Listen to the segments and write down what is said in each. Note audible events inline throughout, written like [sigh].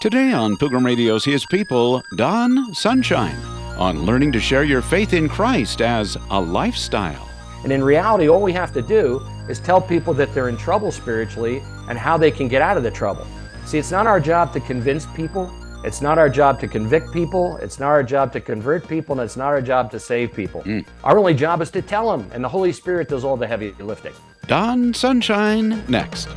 Today on Pilgrim Radio's His People, Don Sunshine on learning to share your faith in Christ as a lifestyle. And in reality, all we have to do is tell people that they're in trouble spiritually and how they can get out of the trouble. See, it's not our job to convince people. It's not our job to convict people. It's not our job to convert people. And it's not our job to save people. Hmm. Our only job is to tell them. And the Holy Spirit does all the heavy lifting. Don Sunshine next.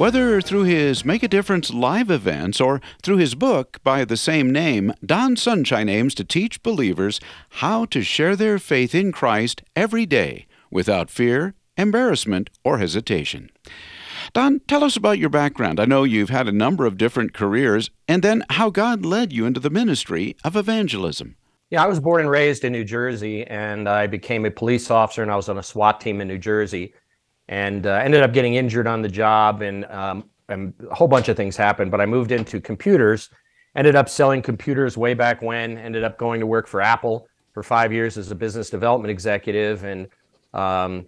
Whether through his Make a Difference live events or through his book by the same name, Don Sunshine aims to teach believers how to share their faith in Christ every day without fear, embarrassment, or hesitation. Don, tell us about your background. I know you've had a number of different careers, and then how God led you into the ministry of evangelism. Yeah, I was born and raised in New Jersey, and I became a police officer, and I was on a SWAT team in New Jersey and uh, ended up getting injured on the job and, um, and a whole bunch of things happened but i moved into computers ended up selling computers way back when ended up going to work for apple for five years as a business development executive and um,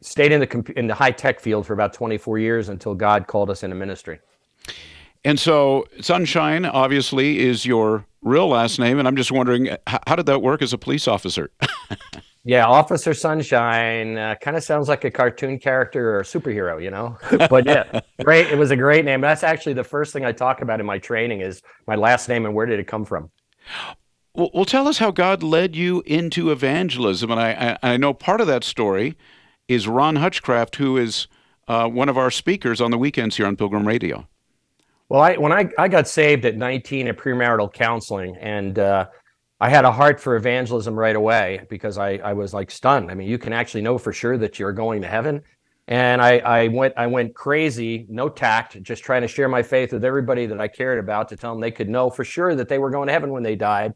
stayed in the in the high tech field for about 24 years until god called us into ministry And so, Sunshine obviously is your real last name, and I'm just wondering how did that work as a police officer? [laughs] yeah officer sunshine uh, kind of sounds like a cartoon character or a superhero you know? [laughs] But yeah great it was a great name. That's actually the first thing i talk about in my training is my last name and where did it come from. Well, well, tell us how God led you into evangelism, and I, I, I know part of that story is Ron Hutchcraft, who is uh, one of our speakers on the weekends here on Pilgrim Radio. Well, I when I, I got saved at 19 at premarital counseling, and uh, I had a heart for evangelism right away because I, I was like stunned. I mean, you can actually know for sure that you're going to heaven. And I, I went I went crazy, no tact, just trying to share my faith with everybody that I cared about to tell them they could know for sure that they were going to heaven when they died.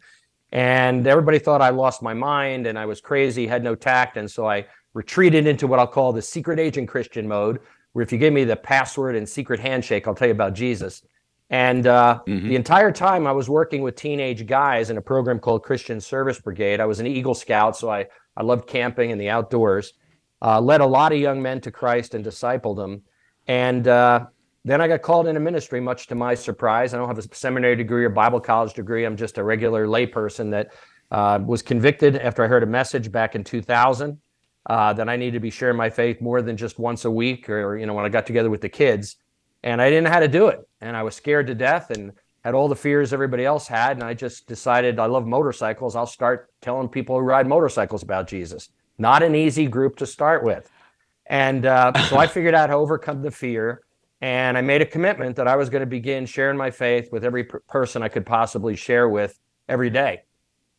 And everybody thought I lost my mind and I was crazy, had no tact. And so I retreated into what I'll call the secret agent Christian mode, where if you give me the password and secret handshake, I'll tell you about Jesus. And uh, Mhm. the entire time I was working with teenage guys in a program called Christian Service Brigade. I was an Eagle Scout, so I, I loved camping and the outdoors. Uh, led a lot of young men to Christ and discipled them. And uh, then I got called into ministry, much to my surprise. I don't have a seminary degree or Bible college degree. I'm just a regular layperson that uh, was convicted after I heard a message back in 2000 uh, that I needed to be sharing my faith more than just once a week or, you know, when I got together with the kids. And I didn't know how to do it. And I was scared to death and had all the fears everybody else had. And I just decided I love motorcycles. I'll start telling people who ride motorcycles about Jesus. Not an easy group to start with. And uh, [laughs] so I figured out how to overcome the fear. And I made a commitment that I was going to begin sharing my faith with every per- person I could possibly share with every day.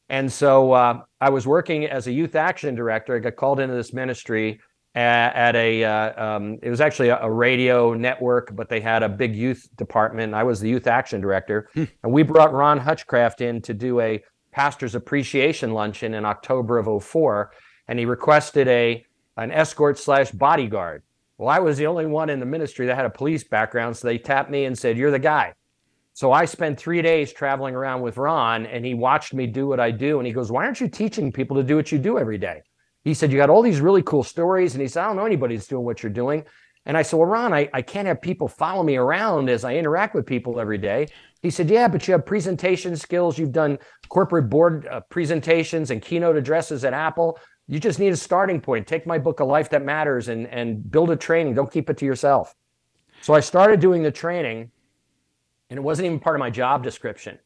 And so uh, I was working as a youth action director. I got called into this ministry at, at a, uh, um, it was actually a, a radio network, but they had a big youth department. I was the youth action director. And we brought Ron Hutchcraft in to do a pastor's appreciation luncheon in October of 04. And he requested a, an escort slash bodyguard. Well, I was the only one in the ministry that had a police background. So they tapped me and said, You're the guy. So I spent three days traveling around with Ron, and he watched me do what I do. And he goes, Why aren't you teaching people to do what you do every day? He said, You got all these really cool stories. And he said, I don't know anybody that's doing what you're doing. And I said, Well, Ron, I, I can't have people follow me around as I interact with people every day. He said, Yeah, but you have presentation skills. You've done corporate board uh, presentations and keynote addresses at Apple. You just need a starting point. Take my book, A Life That Matters, and, and build a training. Don't keep it to yourself. So I started doing the training and it wasn't even part of my job description.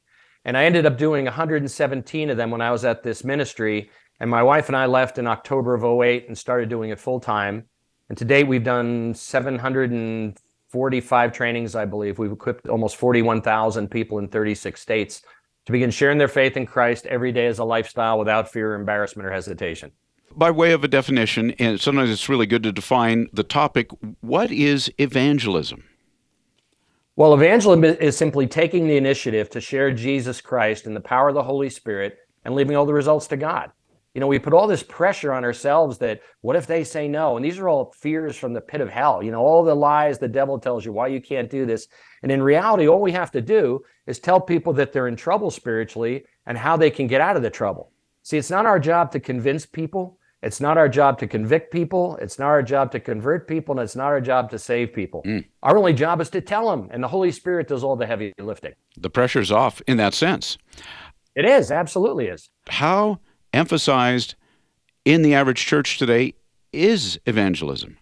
And I ended up doing 117 of them when I was at this ministry. And my wife and I left in October of 08 and started doing it full time. And to date, we've done 745 trainings, I believe. We've equipped almost 41,000 people in 36 states to begin sharing their faith in Christ every day as a lifestyle without fear, embarrassment, or hesitation. By way of a definition, and sometimes it's really good to define the topic, what is evangelism? Well, evangelism is simply taking the initiative to share Jesus Christ and the power of the Holy Spirit and leaving all the results to God. You know, we put all this pressure on ourselves that what if they say no? And these are all fears from the pit of hell. You know, all the lies the devil tells you why you can't do this. And in reality, all we have to do is tell people that they're in trouble spiritually and how they can get out of the trouble. See, it's not our job to convince people. It's not our job to convict people. It's not our job to convert people. And it's not our job to save people. Mm. Our only job is to tell them. And the Holy Spirit does all the heavy lifting. The pressure's off in that sense. It is, absolutely is. How emphasized in the average church today is evangelism?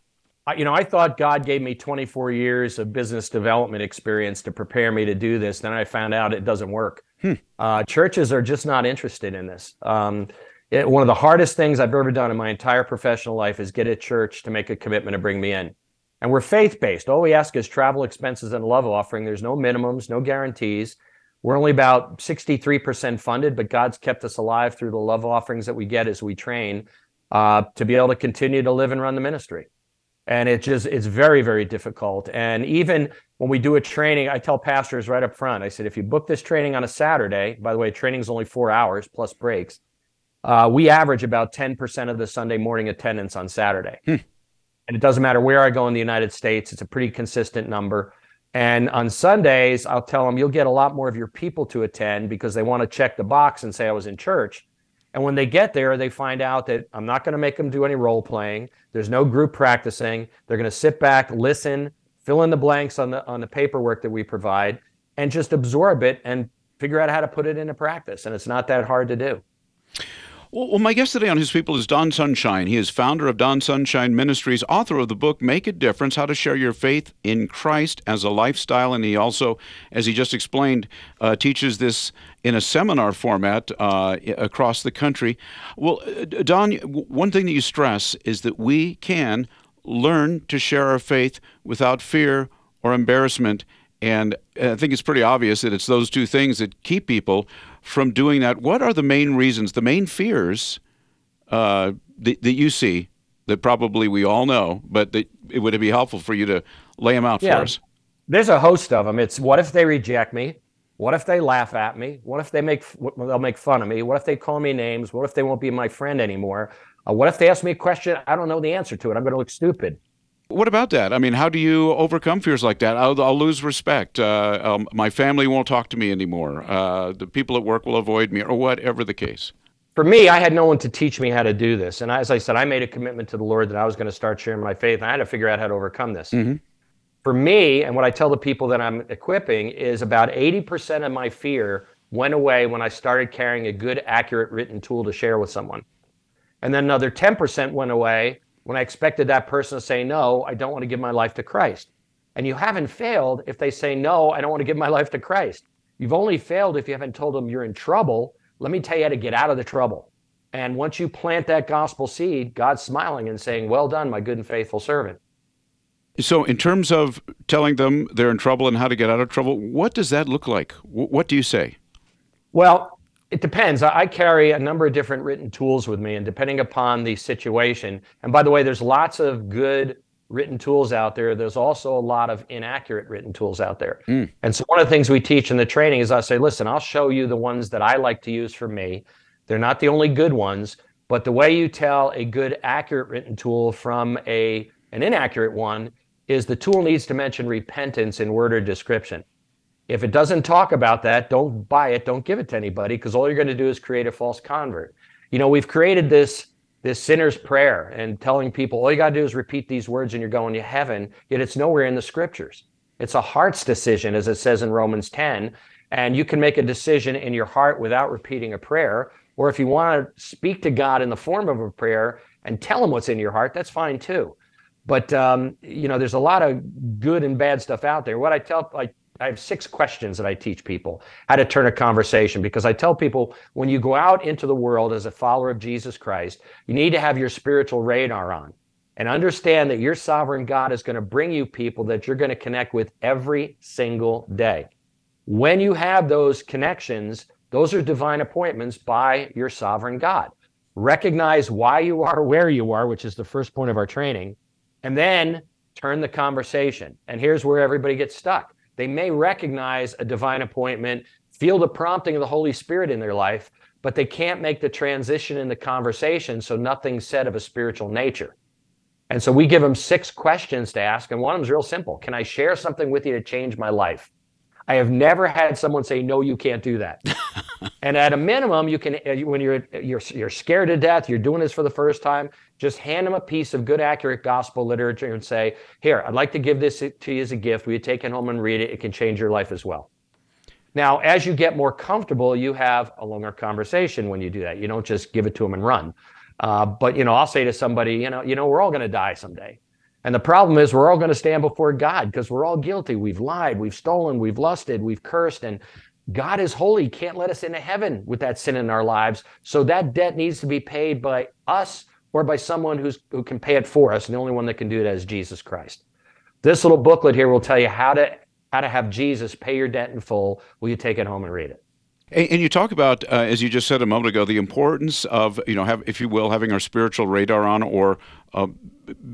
You know, I thought God gave me 24 years of business development experience to prepare me to do this. Then I found out it doesn't work. Hmm. Uh, churches are just not interested in this. Um, it, one of the hardest things I've ever done in my entire professional life is get a church to make a commitment to bring me in. And we're faith based. All we ask is travel expenses and love offering. There's no minimums, no guarantees. We're only about 63% funded, but God's kept us alive through the love offerings that we get as we train uh, to be able to continue to live and run the ministry. And it just it's very very difficult. And even when we do a training, I tell pastors right up front. I said, if you book this training on a Saturday, by the way, training is only four hours plus breaks. Uh, we average about 10% of the Sunday morning attendance on Saturday. Hmm. And it doesn't matter where I go in the United States; it's a pretty consistent number. And on Sundays, I'll tell them you'll get a lot more of your people to attend because they want to check the box and say I was in church. And when they get there, they find out that I'm not going to make them do any role playing. There's no group practicing. They're going to sit back, listen, fill in the blanks on the on the paperwork that we provide, and just absorb it and figure out how to put it into practice. And it's not that hard to do. Well, my guest today on His People is Don Sunshine. He is founder of Don Sunshine Ministries, author of the book Make a Difference How to Share Your Faith in Christ as a Lifestyle. And he also, as he just explained, uh, teaches this in a seminar format uh, across the country. Well, uh, Don, one thing that you stress is that we can learn to share our faith without fear or embarrassment. And I think it's pretty obvious that it's those two things that keep people from doing that. What are the main reasons, the main fears uh, that, that you see that probably we all know, but that it would be helpful for you to lay them out yeah. for us? There's a host of them. It's what if they reject me? What if they laugh at me? What if they make they'll make fun of me? What if they call me names? What if they won't be my friend anymore? Uh, what if they ask me a question I don't know the answer to it? I'm going to look stupid. What about that? I mean, how do you overcome fears like that? I'll, I'll lose respect. Uh, um, my family won't talk to me anymore. Uh, the people at work will avoid me, or whatever the case. For me, I had no one to teach me how to do this. And as I said, I made a commitment to the Lord that I was going to start sharing my faith, and I had to figure out how to overcome this. Mm-hmm. For me, and what I tell the people that I'm equipping is about 80% of my fear went away when I started carrying a good, accurate written tool to share with someone. And then another 10% went away when I expected that person to say, no, I don't want to give my life to Christ. And you haven't failed if they say, no, I don't want to give my life to Christ. You've only failed if you haven't told them you're in trouble. Let me tell you how to get out of the trouble. And once you plant that gospel seed, God's smiling and saying, well done, my good and faithful servant. So, in terms of telling them they're in trouble and how to get out of trouble, what does that look like? What do you say? Well, it depends. I carry a number of different written tools with me, and depending upon the situation, and by the way, there's lots of good written tools out there. There's also a lot of inaccurate written tools out there. Mm. And so, one of the things we teach in the training is I say, listen, I'll show you the ones that I like to use for me. They're not the only good ones, but the way you tell a good, accurate written tool from a an inaccurate one is the tool needs to mention repentance in word or description. If it doesn't talk about that, don't buy it, don't give it to anybody, because all you're going to do is create a false convert. You know, we've created this this sinner's prayer and telling people all you got to do is repeat these words and you're going to heaven, yet it's nowhere in the scriptures. It's a heart's decision, as it says in Romans 10. And you can make a decision in your heart without repeating a prayer. Or if you want to speak to God in the form of a prayer and tell him what's in your heart, that's fine too. But um, you know, there's a lot of good and bad stuff out there. What I tell, like I have six questions that I teach people how to turn a conversation because I tell people when you go out into the world as a follower of Jesus Christ, you need to have your spiritual radar on and understand that your sovereign God is going to bring you people that you're going to connect with every single day. When you have those connections, those are divine appointments by your sovereign God. Recognize why you are where you are, which is the first point of our training, and then turn the conversation. And here's where everybody gets stuck they may recognize a divine appointment, feel the prompting of the Holy Spirit in their life, but they can't make the transition in the conversation, so nothing's said of a spiritual nature. And so we give them six questions to ask, and one of them is real simple Can I share something with you to change my life? I have never had someone say, "No, you can't do that." [laughs] [laughs] and at a minimum, you can, uh, when you're you're you're scared to death, you're doing this for the first time, just hand them a piece of good, accurate gospel literature and say, "Here, I'd like to give this to you as a gift. Will you take it home and read it? It can change your life as well." Now, as you get more comfortable, you have a longer conversation when you do that. You don't just give it to them and run. Uh, but you know, I'll say to somebody, you know, you know, we're all going to die someday. And the problem is, we're all going to stand before God because we're all guilty. We've lied, we've stolen, we've lusted, we've cursed, and God is holy, can't let us into heaven with that sin in our lives. So that debt needs to be paid by us or by someone who's, who can pay it for us. And the only one that can do that is Jesus Christ. This little booklet here will tell you how to how to have Jesus pay your debt in full. Will you take it home and read it? And you talk about, uh, as you just said a moment ago, the importance of, you know, have, if you will, having our spiritual radar on, or uh,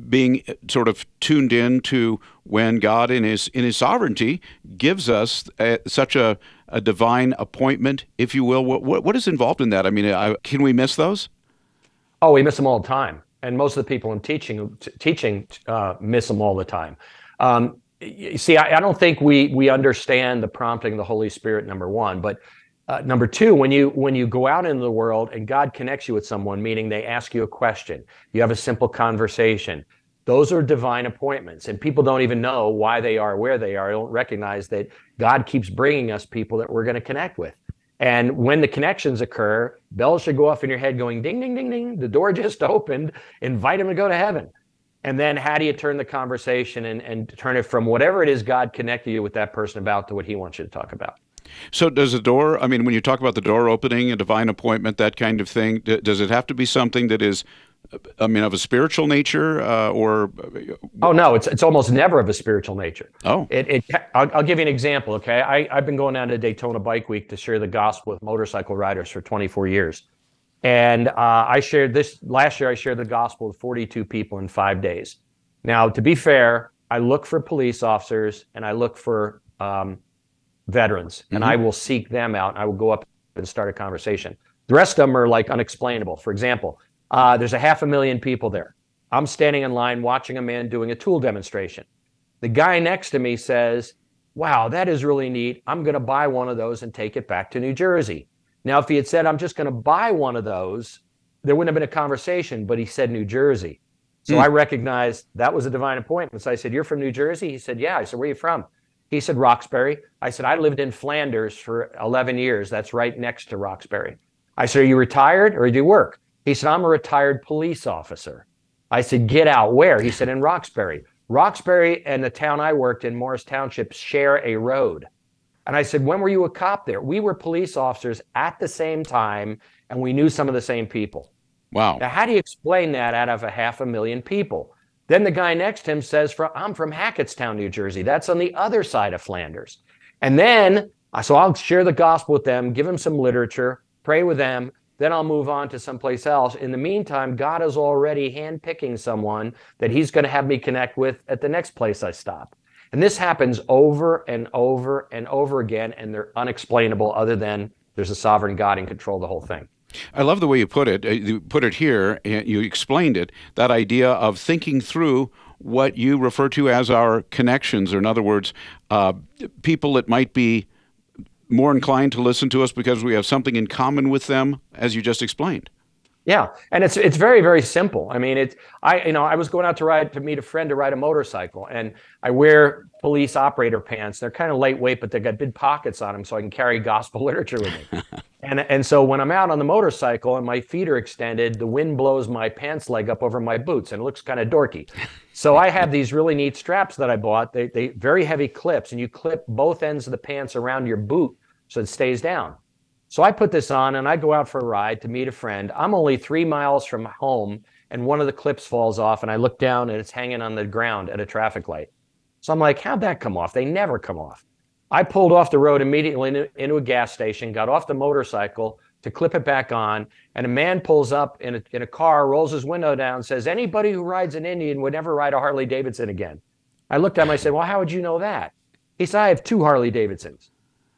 being sort of tuned in to when God, in His in His sovereignty, gives us a, such a, a divine appointment, if you will. What, what, what is involved in that? I mean, I, can we miss those? Oh, we miss them all the time, and most of the people in teaching t- teaching uh, miss them all the time. Um, you see, I, I don't think we we understand the prompting of the Holy Spirit. Number one, but uh, number two, when you when you go out into the world and God connects you with someone, meaning they ask you a question, you have a simple conversation. Those are divine appointments, and people don't even know why they are where they are. They don't recognize that God keeps bringing us people that we're going to connect with. And when the connections occur, bells should go off in your head, going ding, ding, ding, ding. The door [laughs] just opened. Invite them to go to heaven. And then how do you turn the conversation and, and turn it from whatever it is God connected you with that person about to what He wants you to talk about? So, does the door, I mean, when you talk about the door opening, a divine appointment, that kind of thing, does it have to be something that is, I mean, of a spiritual nature uh, or? Oh, no, it's, it's almost never of a spiritual nature. Oh. It, it, I'll, I'll give you an example, okay? I, I've been going down to Daytona Bike Week to share the gospel with motorcycle riders for 24 years. And uh, I shared this last year, I shared the gospel with 42 people in five days. Now, to be fair, I look for police officers and I look for um, veterans, and mm-hmm. I will seek them out. I will go up and start a conversation. The rest of them are like unexplainable. For example, uh, there's a half a million people there. I'm standing in line watching a man doing a tool demonstration. The guy next to me says, Wow, that is really neat. I'm going to buy one of those and take it back to New Jersey. Now, if he had said, I'm just going to buy one of those, there wouldn't have been a conversation, but he said New Jersey. So mm. I recognized that was a divine appointment. So I said, You're from New Jersey? He said, Yeah. I said, Where are you from? He said, Roxbury. I said, I lived in Flanders for 11 years. That's right next to Roxbury. I said, Are you retired or do you work? He said, I'm a retired police officer. I said, Get out. Where? He said, In Roxbury. Roxbury and the town I worked in, Morris Township, share a road. And I said, When were you a cop there? We were police officers at the same time, and we knew some of the same people. Wow. Now, how do you explain that out of a half a million people? Then the guy next to him says, I'm from Hackettstown, New Jersey. That's on the other side of Flanders. And then, so I'll share the gospel with them, give them some literature, pray with them. Then I'll move on to someplace else. In the meantime, God is already handpicking someone that He's going to have me connect with at the next place I stop. And this happens over and over and over again, and they're unexplainable other than there's a sovereign God in control of the whole thing. I love the way you put it. Uh, you put it here, and you explained it. That idea of thinking through what you refer to as our connections, or in other words, uh, people that might be more inclined to listen to us because we have something in common with them, as you just explained. Yeah, and it's it's very very simple. I mean, it's I you know I was going out to ride to meet a friend to ride a motorcycle, and I wear police operator pants. They're kind of lightweight, but they got big pockets on them, so I can carry gospel [laughs] literature with me. and and so when I'm out on the motorcycle and my feet are extended, the wind blows my pants leg up over my boots, and it looks kind of dorky. So I have these really neat straps that I bought. They they very heavy clips, and you clip both ends of the pants around your boot so it stays down. So I put this on and I go out for a ride to meet a friend. I'm only three miles from home and one of the clips falls off and I look down and it's hanging on the ground at a traffic light. So I'm like, how'd that come off? They never come off. I pulled off the road immediately into a gas station, got off the motorcycle to clip it back on, and a man pulls up in a, in a car, rolls his window down, says, Anybody who rides an Indian would never ride a Harley Davidson again. I looked at him, I said, Well, how would you know that? He said, I have two Harley Davidsons.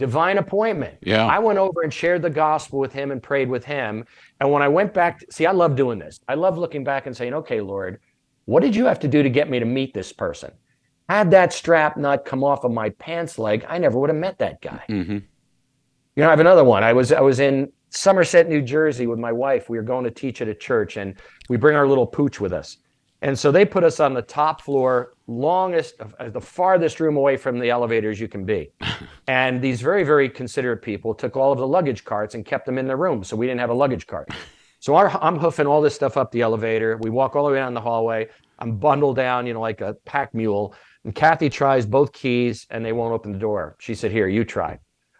Divine appointment. Yeah. I went over and shared the gospel with him and prayed with him. And when I went back, to, see, I love doing this. I love looking back and saying, okay, Lord, what did you have to do to get me to meet this person? Had that strap not come off of my pants leg, I never would have met that guy. Mm-hmm. You know, I have another one. I was I was in Somerset, New Jersey with my wife. We were going to teach at a church and we bring our little pooch with us. And so they put us on the top floor, longest, uh, the farthest room away from the elevators you can be. [laughs] And these very, very considerate people took all of the luggage carts and kept them in their room. So we didn't have a luggage cart. So our, I'm hoofing all this stuff up the elevator. We walk all the way down the hallway. I'm bundled down, you know, like a pack mule. And Kathy tries both keys and they won't open the door. She said, Here, you try.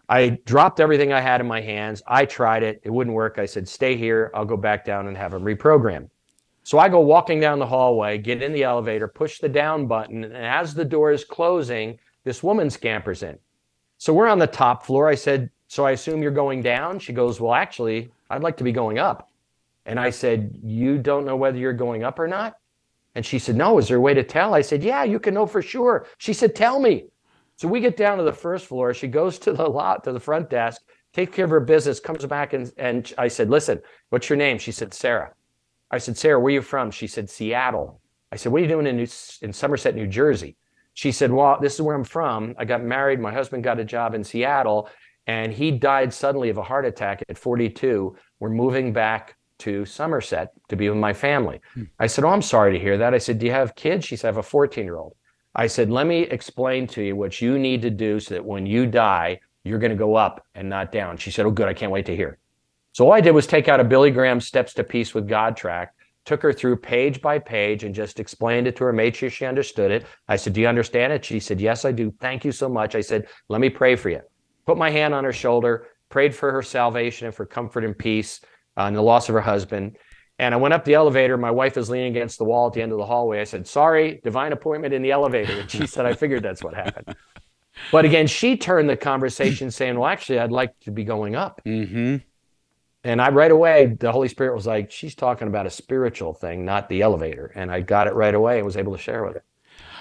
I dropped everything I had in my hands. I tried it. It wouldn't work. I said, Stay here. I'll go back down and have them reprogrammed. So I go walking down the hallway, get in the elevator, push the down button, and as the door is closing, this woman scampers in. So we're on the top floor. I said, So I assume you're going down? She goes, Well, actually, I'd like to be going up. And I said, You don't know whether you're going up or not? And she said, No, is there a way to tell? I said, Yeah, you can know for sure. She said, Tell me. So we get down to the first floor. She goes to the [laughs] lot, to the front desk, takes care of her business, comes back, and, and I said, Listen, what's your name? She said, Sarah. I said, Sarah, where are you from? She said, Seattle. I said, what are you doing in, New, in Somerset, New Jersey? She said, well, this is where I'm from. I got married. My husband got a job in Seattle and he died suddenly of a heart attack at 42. We're moving back to Somerset to be with my family. Hmm. I said, oh, I'm sorry to hear that. I said, do you have kids? She said, I have a 14 year old. I said, let me explain to you what you need to do so that when you die, you're going to go up and not down. She said, oh, good. I can't wait to hear. So all I did was take out a Billy Graham Steps to Peace with God track, took her through page by page and just explained it to her, made sure she understood it. I said, Do you understand it? She said, Yes, I do. Thank you so much. I said, Let me pray for you. Put my hand on her shoulder, prayed for her salvation and for comfort and peace uh, and the loss of her husband. And I went up the elevator. My wife is leaning against the wall at the end of the hallway. I said, Sorry, divine appointment in the elevator. And she said, I figured that's what happened. But again, she turned the conversation saying, Well, actually, I'd like to be going up. Mm-hmm. And I right away, the Holy Spirit was like, she's talking about a spiritual thing, not the elevator. And I got it right away and was able to share with her.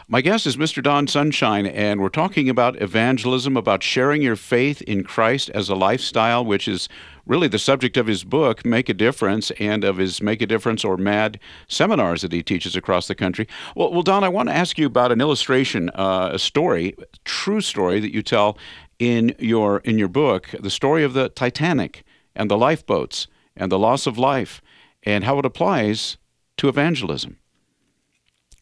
My guest is Mr. Don Sunshine, and we're talking about evangelism, about sharing your faith in Christ as a lifestyle, which is really the subject of his book, Make a Difference, and of his Make a Difference or MAD seminars that he teaches across the country. Well, well Don, I want to ask you about an illustration, uh, a story, a true story that you tell in your in your book, the story of the Titanic and the lifeboats and the loss of life and how it applies to evangelism.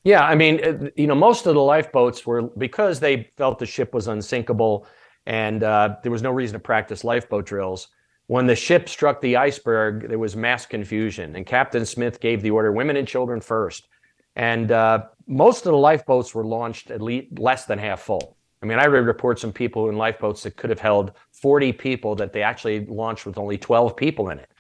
Yeah, I mean, uh, you know, most of the lifeboats were because they felt the ship was unsinkable and uh, there was no reason to practice lifeboat drills. When the ship struck the iceberg, there was mass confusion, and Captain Smith gave the order women and children first. And uh, most of the lifeboats were launched at least less than half full. I mean, I read reports from people in lifeboats that could have held 40 people that they actually launched with only 12 people in it.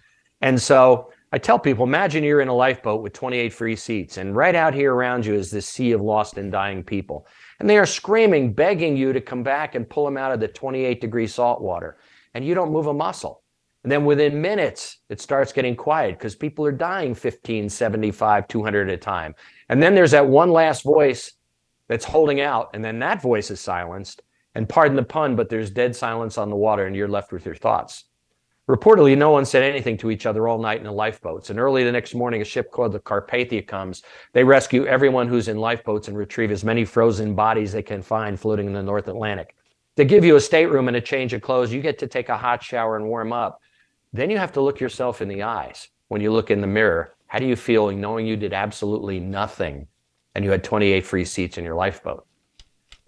And so I tell people, imagine you're in a lifeboat with 28 free seats, and right out here around you is this sea of lost and dying people. And they are screaming, begging you to come back and pull them out of the 28 degree salt water. And you don't move a muscle. And then within minutes, it starts getting quiet because people are dying 15, 75, 200 at a time. And then there's that one last voice that's holding out, and then that voice is silenced. And pardon the pun, but there's dead silence on the water, and you're left with your thoughts. Reportedly, no one said anything to each other all night in the lifeboats. And early the next morning, a ship called the Carpathia comes. They rescue everyone who's in lifeboats and retrieve as many frozen bodies they can find floating in the North Atlantic. They give you a stateroom and a change of clothes. You get to take a hot shower and warm up. Then you have to look yourself in the eyes when you look in the mirror. How do you feel knowing you did absolutely nothing and you had 28 free seats in your lifeboat.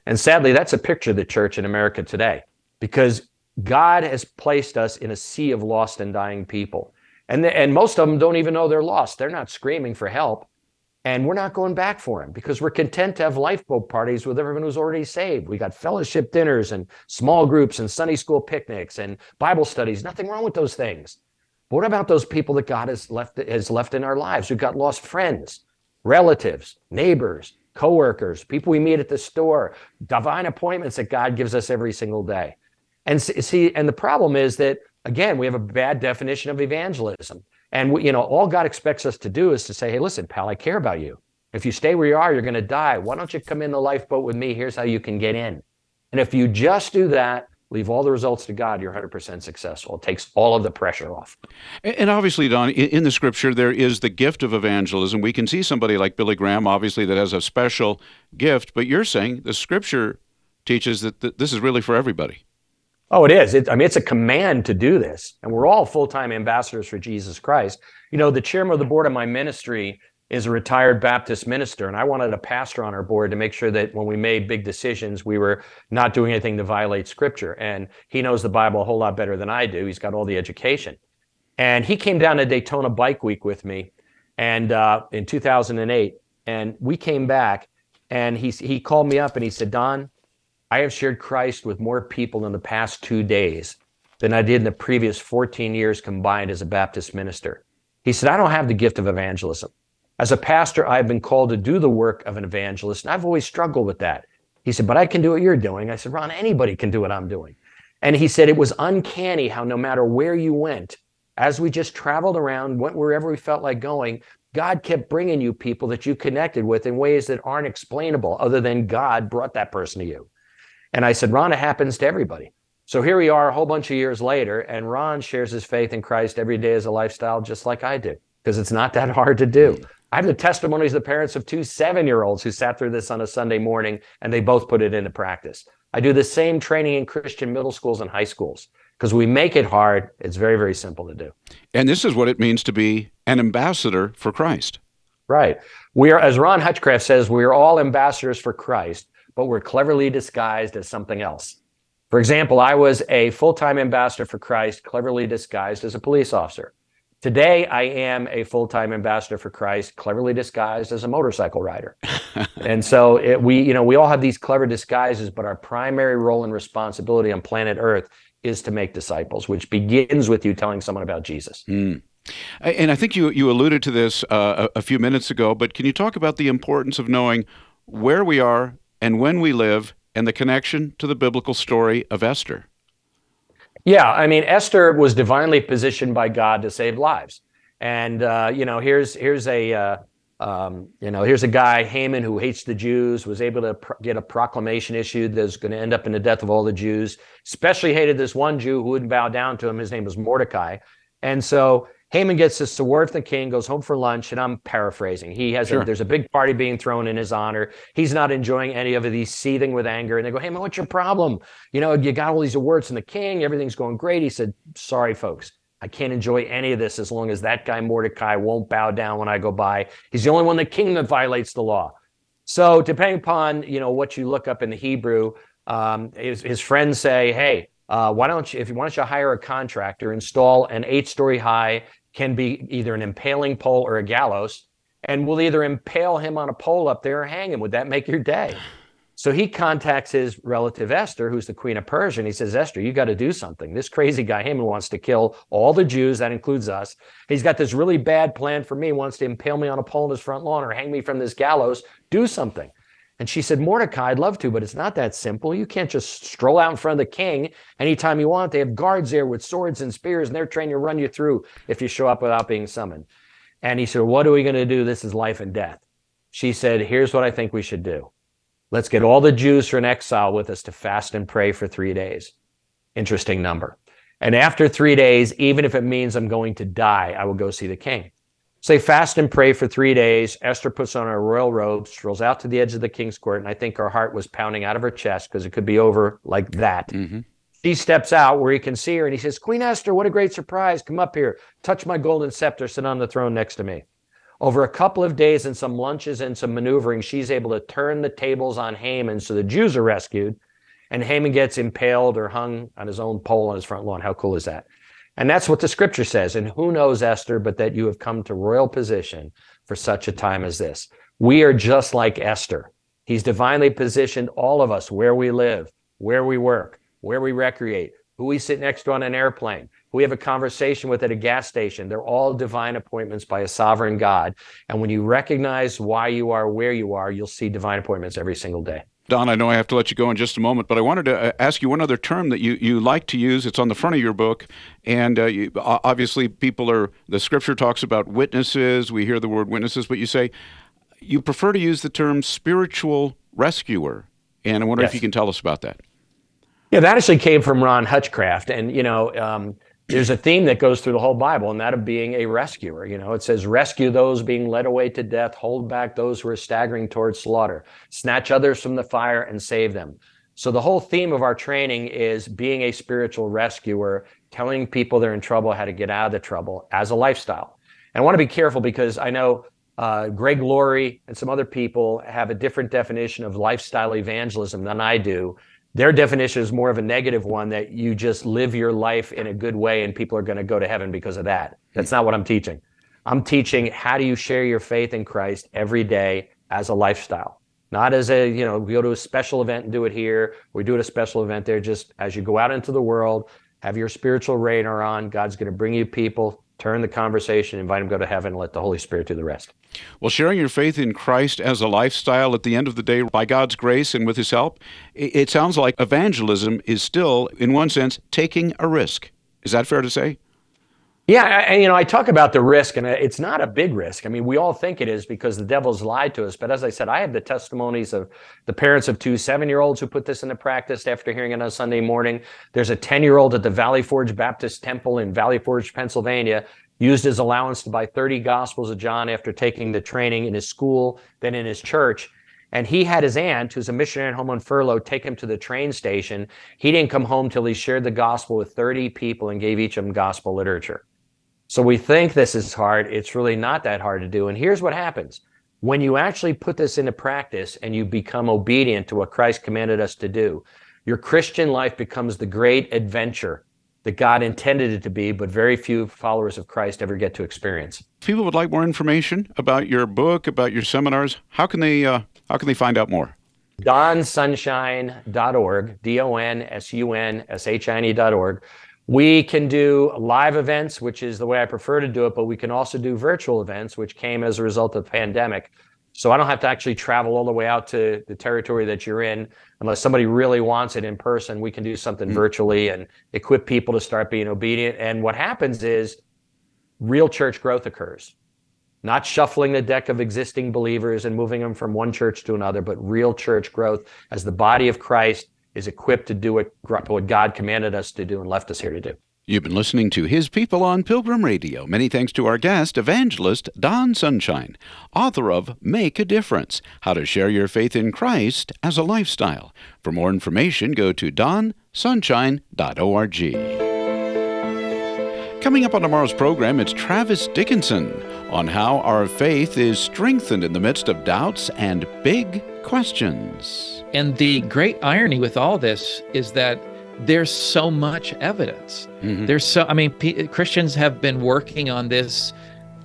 And sadly, that's a picture of the church in America today because God has placed us in a sea of lost and dying people. And, the, and most of them don't even know they're lost. They're not screaming for help. And we're not going back for them because we're content to have lifeboat parties with everyone who's already saved. We got fellowship dinners and small groups and Sunday school picnics and Bible studies. Nothing wrong with those things. But what about those people that God has left, has left in our lives who got lost friends? Relatives, neighbors, coworkers, people we meet at the store, divine appointments that God gives us every single day. And see, and the problem is that again, we have a bad definition of evangelism. And we, you know, all God expects us to do is to say, "Hey, listen, pal, I care about you. If you stay where you are, you're going to die. Why don't you come in the lifeboat with me? Here's how you can get in." And if you just do that, leave all the results to God, you're 100% successful. It takes all of the pressure off. And obviously, Don, in the scripture, there is the gift of evangelism. We can see somebody like Billy Graham, obviously, that has a special gift, but you're saying the scripture teaches that this is really for everybody. Oh, it is. It, I mean, it's a command to do this. And we're all full time ambassadors for Jesus Christ. You know, the chairman of the board of my ministry is a retired Baptist minister, and I wanted a pastor on our board to make sure that when we made big decisions, we were not doing anything to violate scripture. And he knows the Bible a whole lot better than I do. He's got all the education. And he came down to Daytona Bike Week with me and uh, in 2008. And we came back and he, he called me up and he said, Don, I have shared Christ with more people in the past two days than I did in the previous 14 years combined as a Baptist minister. He said, I don't have the gift of evangelism. As a pastor, I've been called to do the work of an evangelist, and I've always struggled with that. He said, But I can do what you're doing. I said, Ron, anybody can do what I'm doing. And he said, It was uncanny how no matter where you went, as we just traveled around, went wherever we felt like going, God kept bringing you people that you connected with in ways that aren't explainable, other than God brought that person to you. And I said, Ron, it happens to everybody. So here we are a whole bunch of years later, and Ron shares his faith in Christ every day as a lifestyle, just like I do, because it's not that hard to do. I have the testimonies of the parents of two seven year olds who sat through this on a Sunday morning and they both put it into practice. I do the same training in Christian middle schools and high schools because we make it hard. It's very, very simple to do. And this is what it means to be an ambassador for Christ. Right. We are, as Ron Hutchcraft says, we are all ambassadors for Christ, but we're cleverly disguised as something else. For example, I was a full time ambassador for Christ, cleverly disguised as a police officer. Today, I am a full time ambassador for Christ, cleverly disguised as a motorcycle rider. [laughs] and so it, we, you know, we all have these clever disguises, but our primary role and responsibility on planet Earth is to make disciples, which begins with you telling someone about Jesus. Mm. And I think you, you alluded to this uh, a, a few minutes ago, but can you talk about the importance of knowing where we are and when we live and the connection to the biblical story of Esther? Yeah, I mean, Esther was divinely positioned by God to save lives, and uh, you know, here's here's a uh, um, you know here's a guy Haman who hates the Jews was able to get a proclamation issued that's going to end up in the death of all the Jews. Especially hated this one Jew who wouldn't bow down to him. His name was Mordecai, and so Haman gets this award from the king, goes home for lunch, and I'm paraphrasing. He has sure. a, there's a big party being thrown in his honor. He's not enjoying any of it. He's seething with anger. And they go, Haman, what's your problem? You know, you got all these awards from the king. Everything's going great. He said, Sorry, folks. I can't enjoy any of this as long as that guy Mordecai won't bow down when I go by. He's the only one in the king that violates the law. So depending upon you know what you look up in the Hebrew, um, his, his friends say, "Hey, uh, why don't you, if you why don't you hire a contractor, install an eight-story high can be either an impaling pole or a gallows, and we'll either impale him on a pole up there or hang him. Would that make your day? So he contacts his relative Esther, who's the queen of Persia, and he says, Esther, you got to do something. This crazy guy Haman wants to kill all the Jews, that includes us. He's got this really bad plan for me, wants to impale me on a pole in his front lawn or hang me from this gallows. Do something. And she said, Mordecai, I'd love to, but it's not that simple. You can't just stroll out in front of the king anytime you want. They have guards there with swords and spears, and they're trained to run you through if you show up without being summoned. And he said, What are we going to do? This is life and death. She said, Here's what I think we should do. Let's get all the Jews from exile with us to fast and pray for three days. Interesting number. And after three days, even if it means I'm going to die, I will go see the king. Say fast and pray for three days. Esther puts on her royal robe, strolls out to the edge of the king's court, and I think her heart was pounding out of her chest because it could be over like that. Mm-hmm. She steps out where he can see her and he says, Queen Esther, what a great surprise. Come up here, touch my golden scepter, sit on the throne next to me. Over a couple of days and some lunches and some maneuvering, she's able to turn the tables on Haman so the Jews are rescued and Haman gets impaled or hung on his own pole on his front lawn. How cool is that? And that's what the scripture says. And who knows, Esther, but that you have come to royal position for such a time as this. We are just like Esther. He's divinely positioned all of us where we live, where we work, where we recreate, who we sit next to on an airplane, who we have a conversation with at a gas station. They're all divine appointments by a sovereign God. And when you recognize why you are where you are, you'll see divine appointments every single day. Don, I know I have to let you go in just a moment, but I wanted to uh, ask you one other term that you, you like to use. It's on the front of your book. And uh, you, obviously, people are, the scripture talks about witnesses. We hear the word witnesses, but you say you prefer to use the term spiritual rescuer. And I wonder yes. if you can tell us about that. Yeah, that actually came from Ron Hutchcraft. And, you know, um, there's a theme that goes through the whole Bible, and that of being a rescuer. You know, it says, rescue those being led away to death, hold back those who are staggering towards slaughter, snatch others from the fire, and save them. So the whole theme of our training is being a spiritual rescuer, telling people they're in trouble how to get out of the trouble as a lifestyle. And I want to be careful because I know uh, Greg Laurie and some other people have a different definition of lifestyle evangelism than I do. Their definition is more of a negative one that you just live your life in a good way and people are going to go to heaven because of that. That's not what I'm teaching. I'm teaching how do you share your faith in Christ every day as a lifestyle. Not as a, you know, we go to a special event and do it here. We do it a special event there. Just as you go out into the world, have your spiritual radar on. God's going to bring you people, turn the conversation, invite them to go to heaven, and let the Holy Spirit do the rest. Well, sharing your faith in Christ as a lifestyle at the end of the day, by God's grace and with His help, it sounds like evangelism is still, in one sense, taking a risk. Is that fair to say? Yeah, and you know, I talk about the risk, and uh, it's not a big risk. I mean, we all think it is because the devil's lied to us. But as I said, I have the testimonies of the parents of two seven-year-olds who put this into practice after hearing it on Sunday morning. There's a ten-year-old at the Valley Forge Baptist Temple in Valley Forge, Pennsylvania, used his allowance to buy 30 Gospels of John after taking the training in his school, then in his church. And he had his aunt, who's a missionary at home on furlough, take him to the train station. He didn't come home till he shared the gospel with 30 people and gave each of them gospel literature. So we think this is hard. It's really not that hard to do. And here's what happens. When you actually put this into practice and you become obedient to what Christ commanded us to do, your Christian life becomes the great adventure that God intended it to be, but very few followers of Christ ever get to experience. If people would like more information about your book, about your seminars, how can they uh, how can they find out more? donsunshine.org, D O N S U N S H I N E.org. We can do live events, which is the way I prefer to do it, but we can also do virtual events, which came as a result of the pandemic. So I don't have to actually travel all the way out to the territory that you're in unless somebody really wants it in person. We can do something mm-hmm. virtually and equip people to start being obedient. And what happens is real church growth occurs. Not shuffling the deck of existing believers and moving them from one church to another, but real church growth as the body of Christ is equipped to do what, what God commanded us to do and left us here to do. You've been listening to His People on Pilgrim Radio. Many thanks to our guest, evangelist Don Sunshine, author of Make a Difference How to Share Your Faith in Christ as a Lifestyle. For more information, go to donsunshine.org. Coming up on tomorrow's program, it's Travis Dickinson on how our faith is strengthened in the midst of doubts and big questions. And the great irony with all this is that there's so much evidence. Mm-hmm. There's so, I mean, P- Christians have been working on this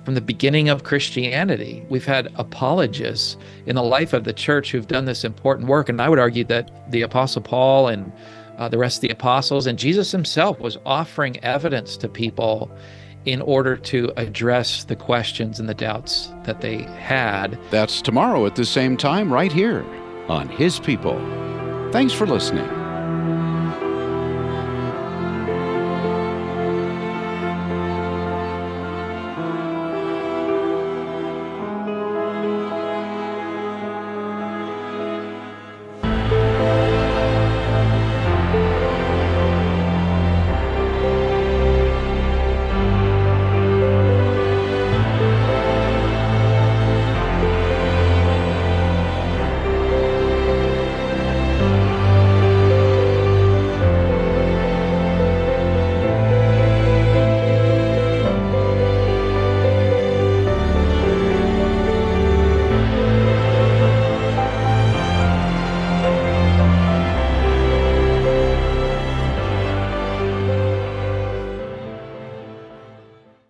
from the beginning of Christianity. We've had apologists in the life of the church who've done this important work. And I would argue that the Apostle Paul and uh, the rest of the apostles and Jesus himself was offering evidence to people in order to address the questions and the doubts that they had. That's tomorrow at the same time, right here on His People. Thanks for listening.